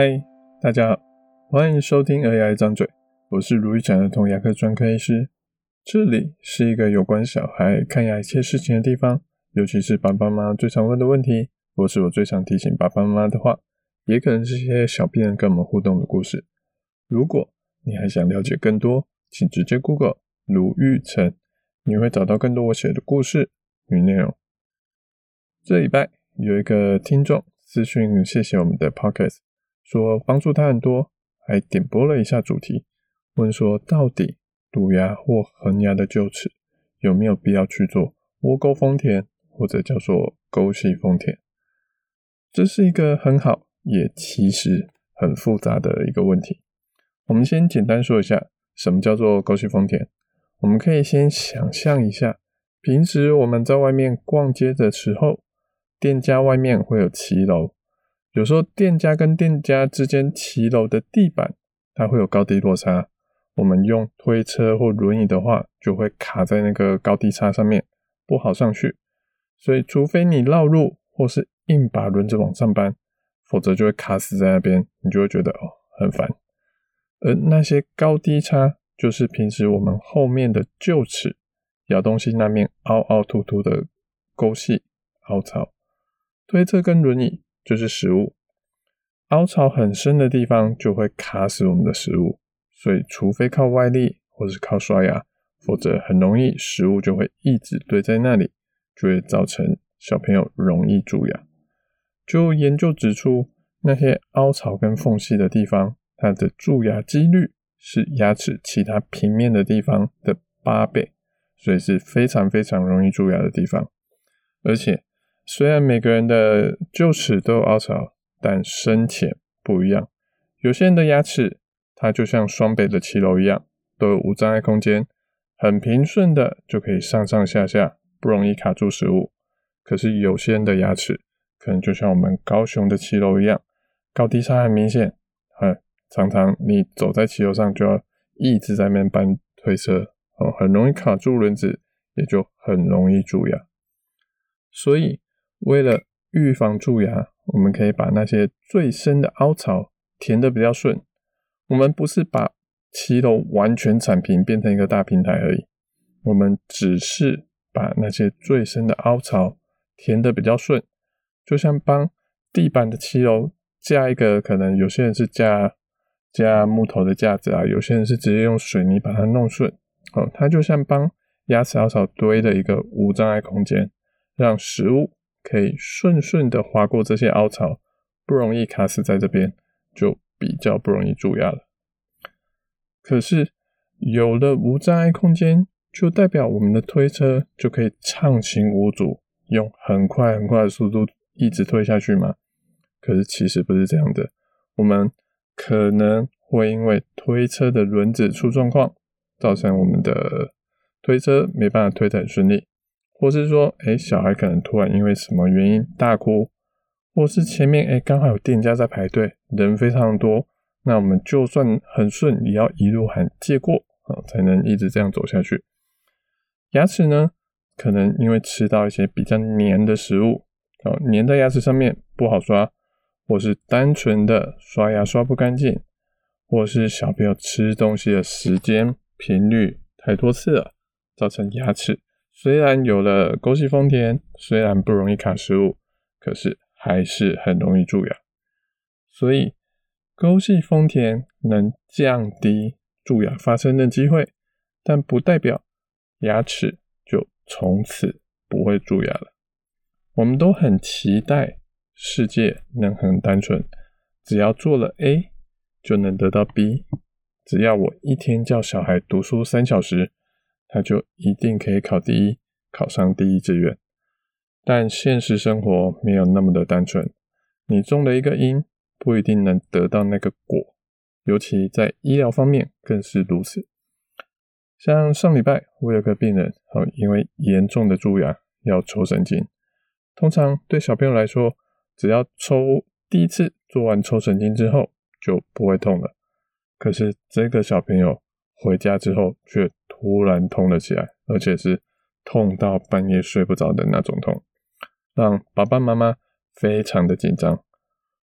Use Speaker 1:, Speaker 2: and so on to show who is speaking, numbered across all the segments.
Speaker 1: 嗨，大家好，欢迎收听《儿牙一张嘴》，我是如意讲儿童牙科专科医师。这里是一个有关小孩看牙一切事情的地方，尤其是爸爸妈妈最常问的问题，或是我最常提醒爸爸妈妈的话，也可能是一些小病人跟我们互动的故事。如果你还想了解更多，请直接 Google 卢玉成，你会找到更多我写的故事与内容。这礼拜有一个听众私讯，谢谢我们的 pocket。说帮助他很多，还点播了一下主题，问说到底堵牙或恒牙的臼齿有没有必要去做窝沟丰田或者叫做沟隙丰田？这是一个很好也其实很复杂的一个问题。我们先简单说一下什么叫做沟隙丰田。我们可以先想象一下，平时我们在外面逛街的时候，店家外面会有骑楼。有时候店家跟店家之间骑楼的地板，它会有高低落差。我们用推车或轮椅的话，就会卡在那个高低差上面，不好上去。所以，除非你绕路或是硬把轮子往上搬，否则就会卡死在那边，你就会觉得哦很烦。而那些高低差，就是平时我们后面的臼齿咬东西那面凹凹凸凸的沟隙凹槽。推车跟轮椅。就是食物凹槽很深的地方就会卡死我们的食物，所以除非靠外力或是靠刷牙，否则很容易食物就会一直堆在那里，就会造成小朋友容易蛀牙。就研究指出，那些凹槽跟缝隙的地方，它的蛀牙几率是牙齿其他平面的地方的八倍，所以是非常非常容易蛀牙的地方，而且。虽然每个人的臼齿都有凹槽，但深浅不一样。有些人的牙齿，它就像双北的骑楼一样，都有无障碍空间，很平顺的就可以上上下下，不容易卡住食物。可是有些人的牙齿，可能就像我们高雄的骑楼一样，高低差很明显，很常常你走在骑楼上就要一直在那边搬推车，哦，很容易卡住轮子，也就很容易蛀牙。所以。为了预防蛀牙，我们可以把那些最深的凹槽填得比较顺。我们不是把骑楼完全铲平，变成一个大平台而已，我们只是把那些最深的凹槽填得比较顺，就像帮地板的骑楼架一个，可能有些人是架架木头的架子啊，有些人是直接用水泥把它弄顺。哦，它就像帮牙齿凹槽堆的一个无障碍空间，让食物。可以顺顺的划过这些凹槽，不容易卡死在这边，就比较不容易蛀牙了。可是有了无障碍空间，就代表我们的推车就可以畅行无阻，用很快很快的速度一直推下去吗？可是其实不是这样的，我们可能会因为推车的轮子出状况，造成我们的推车没办法推得很顺利。或是说，哎、小孩可能突然因为什么原因大哭，或是前面哎刚好有店家在排队，人非常多，那我们就算很顺，也要一路喊借过啊，才能一直这样走下去。牙齿呢，可能因为吃到一些比较黏的食物，啊，黏在牙齿上面不好刷，或是单纯的刷牙刷不干净，或是小朋友吃东西的时间频率太多次了，造成牙齿。虽然有了沟系丰田，虽然不容易卡食物，可是还是很容易蛀牙。所以沟系丰田能降低蛀牙发生的机会，但不代表牙齿就从此不会蛀牙了。我们都很期待世界能很单纯，只要做了 A 就能得到 B，只要我一天叫小孩读书三小时。他就一定可以考第一，考上第一志愿。但现实生活没有那么的单纯，你种了一个因，不一定能得到那个果。尤其在医疗方面更是如此。像上礼拜我有个病人，哦，因为严重的蛀牙要抽神经。通常对小朋友来说，只要抽第一次做完抽神经之后就不会痛了。可是这个小朋友回家之后却突然痛了起来，而且是痛到半夜睡不着的那种痛，让爸爸妈妈非常的紧张。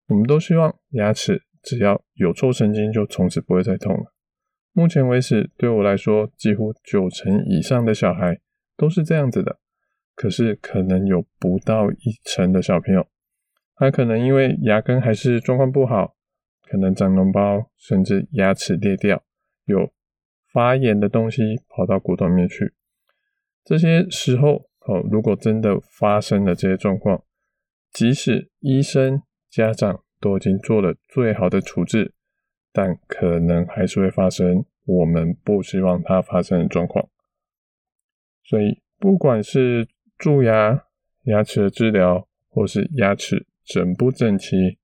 Speaker 1: 我们都希望牙齿只要有抽神经就从此不会再痛了。目前为止，对我来说，几乎九成以上的小孩都是这样子的。可是，可能有不到一成的小朋友，他可能因为牙根还是状况不好，可能长脓包，甚至牙齿裂掉，有发炎的东西跑到骨头里面去。这些时候，哦，如果真的发生了这些状况，即使医生、家长都已经做了最好的处置，但可能还是会发生我们不希望它发生的状况。所以，不管是蛀牙、牙齿的治疗，或是牙齿整不整齐，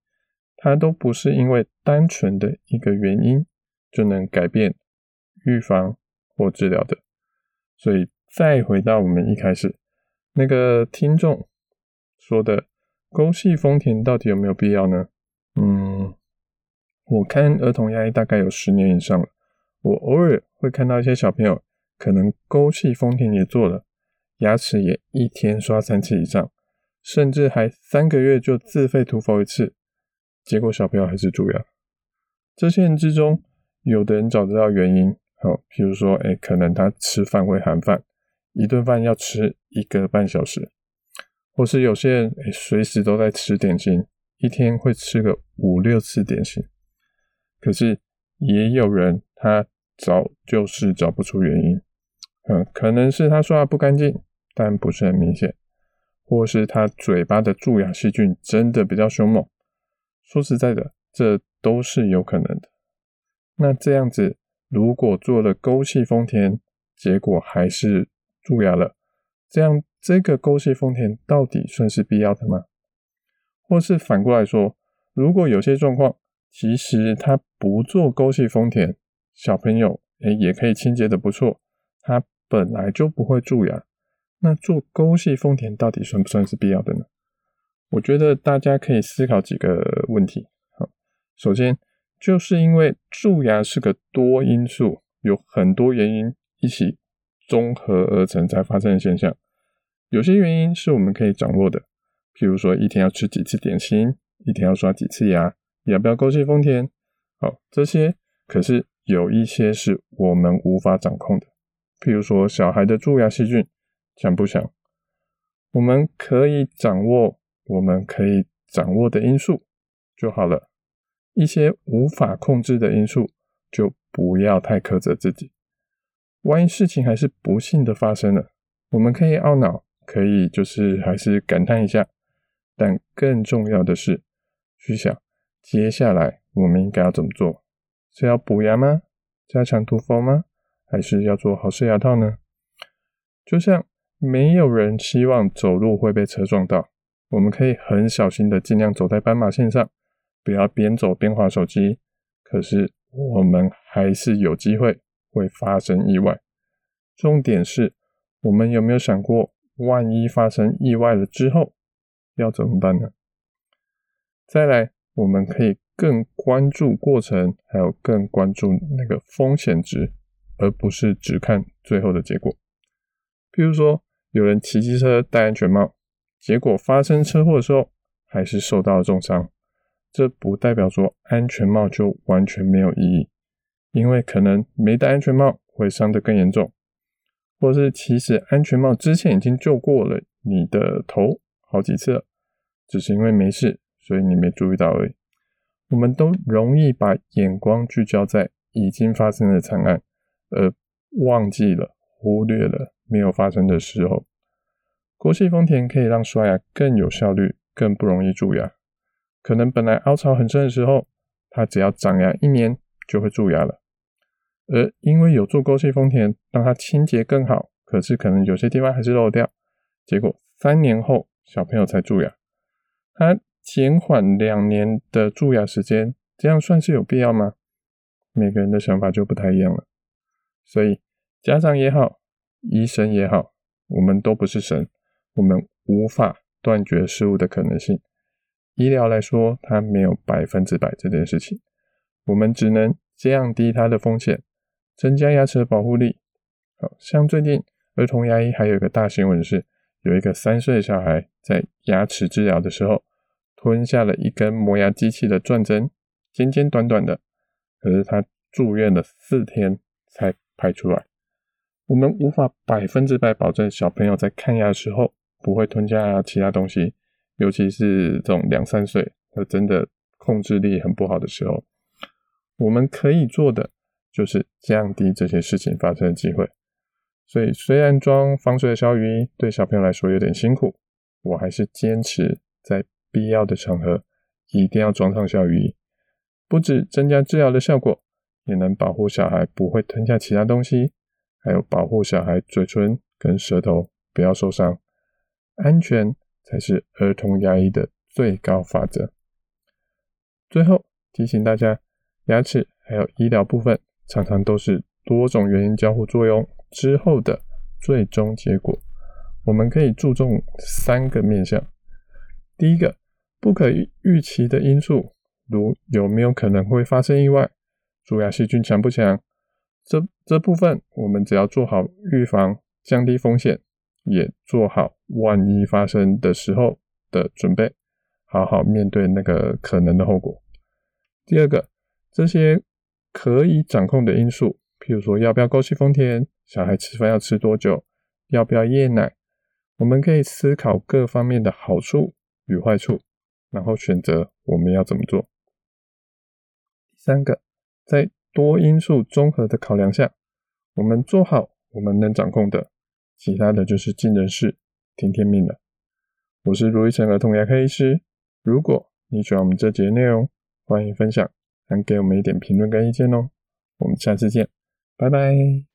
Speaker 1: 它都不是因为单纯的一个原因就能改变、预防或治疗的。所以，再回到我们一开始那个听众说的沟系丰田到底有没有必要呢？嗯，我看儿童牙医大概有十年以上了，我偶尔会看到一些小朋友可能沟系丰田也做了，牙齿也一天刷三次以上，甚至还三个月就自费涂氟一次，结果小朋友还是蛀牙。这些人之中，有的人找得到原因，好，比如说，哎，可能他吃饭会含饭。一顿饭要吃一个半小时，或是有些人诶随时都在吃点心，一天会吃个五六次点心。可是也有人他找就是找不出原因，嗯，可能是他刷牙不干净，但不是很明显，或是他嘴巴的蛀牙细菌真的比较凶猛。说实在的，这都是有可能的。那这样子，如果做了沟系丰田，结果还是蛀牙了，这样这个沟系丰田到底算是必要的吗？或是反过来说，如果有些状况其实他不做沟系丰田，小朋友诶也可以清洁得不错，他本来就不会蛀牙，那做沟系丰田到底算不算是必要的呢？我觉得大家可以思考几个问题。好，首先就是因为蛀牙是个多因素，有很多原因一起。综合而成才发生的现象，有些原因是我们可以掌握的，譬如说一天要吃几次点心，一天要刷几次牙，要不要沟隙丰田，好，这些可是有一些是我们无法掌控的，譬如说小孩的蛀牙细菌强不强，我们可以掌握我们可以掌握的因素就好了，一些无法控制的因素就不要太苛责自己。万一事情还是不幸的发生了，我们可以懊恼，可以就是还是感叹一下，但更重要的是去想接下来我们应该要怎么做？是要补牙吗？加强涂氟吗？还是要做好式牙套呢？就像没有人希望走路会被车撞到，我们可以很小心的尽量走在斑马线上，不要边走边划手机。可是我们还是有机会。会发生意外，重点是我们有没有想过，万一发生意外了之后要怎么办呢？再来，我们可以更关注过程，还有更关注那个风险值，而不是只看最后的结果。比如说，有人骑机车戴安全帽，结果发生车祸的时候还是受到了重伤，这不代表说安全帽就完全没有意义。因为可能没戴安全帽会伤得更严重，或是其实安全帽之前已经救过了你的头好几次了，只是因为没事，所以你没注意到而已。我们都容易把眼光聚焦在已经发生的惨案，而忘记了、忽略了没有发生的时候。沟隙丰田可以让刷牙更有效率，更不容易蛀牙。可能本来凹槽很深的时候，它只要长牙一年。就会蛀牙了，而因为有做沟隙丰田，让它清洁更好，可是可能有些地方还是漏掉，结果三年后小朋友才蛀牙，它减缓两年的蛀牙时间，这样算是有必要吗？每个人的想法就不太一样了，所以家长也好，医生也好，我们都不是神，我们无法断绝失误的可能性。医疗来说，它没有百分之百这件事情。我们只能降低它的风险，增加牙齿的保护力。好，像最近儿童牙医还有一个大新闻是，有一个三岁的小孩在牙齿治疗的时候吞下了一根磨牙机器的钻针，简简短短的，可是他住院了四天才排出来。我们无法百分之百保证小朋友在看牙的时候不会吞下其他东西，尤其是这种两三岁，他真的控制力很不好的时候。我们可以做的就是降低这些事情发生的机会。所以，虽然装防水的小雨衣对小朋友来说有点辛苦，我还是坚持在必要的场合一定要装上小雨衣，不止增加治疗的效果，也能保护小孩不会吞下其他东西。还有保护小孩嘴唇跟舌头不要受伤，安全才是儿童牙医的最高法则。最后提醒大家，牙齿还有医疗部分常常都是多种原因交互作用之后的最终结果。我们可以注重三个面向：第一个，不可预期的因素，如有没有可能会发生意外，蛀牙细菌强不强。这这部分，我们只要做好预防，降低风险，也做好万一发生的时候的准备，好好面对那个可能的后果。第二个，这些可以掌控的因素，譬如说要不要沟息丰田，小孩吃饭要吃多久，要不要夜奶，我们可以思考各方面的好处与坏处，然后选择我们要怎么做。第三个，在多因素综合的考量下，我们做好我们能掌控的，其他的就是尽人事，听天命了。我是卢一成儿童牙科医师。如果你喜欢我们这节内容，欢迎分享，能给我们一点评论跟意见哦。我们下次见，拜拜。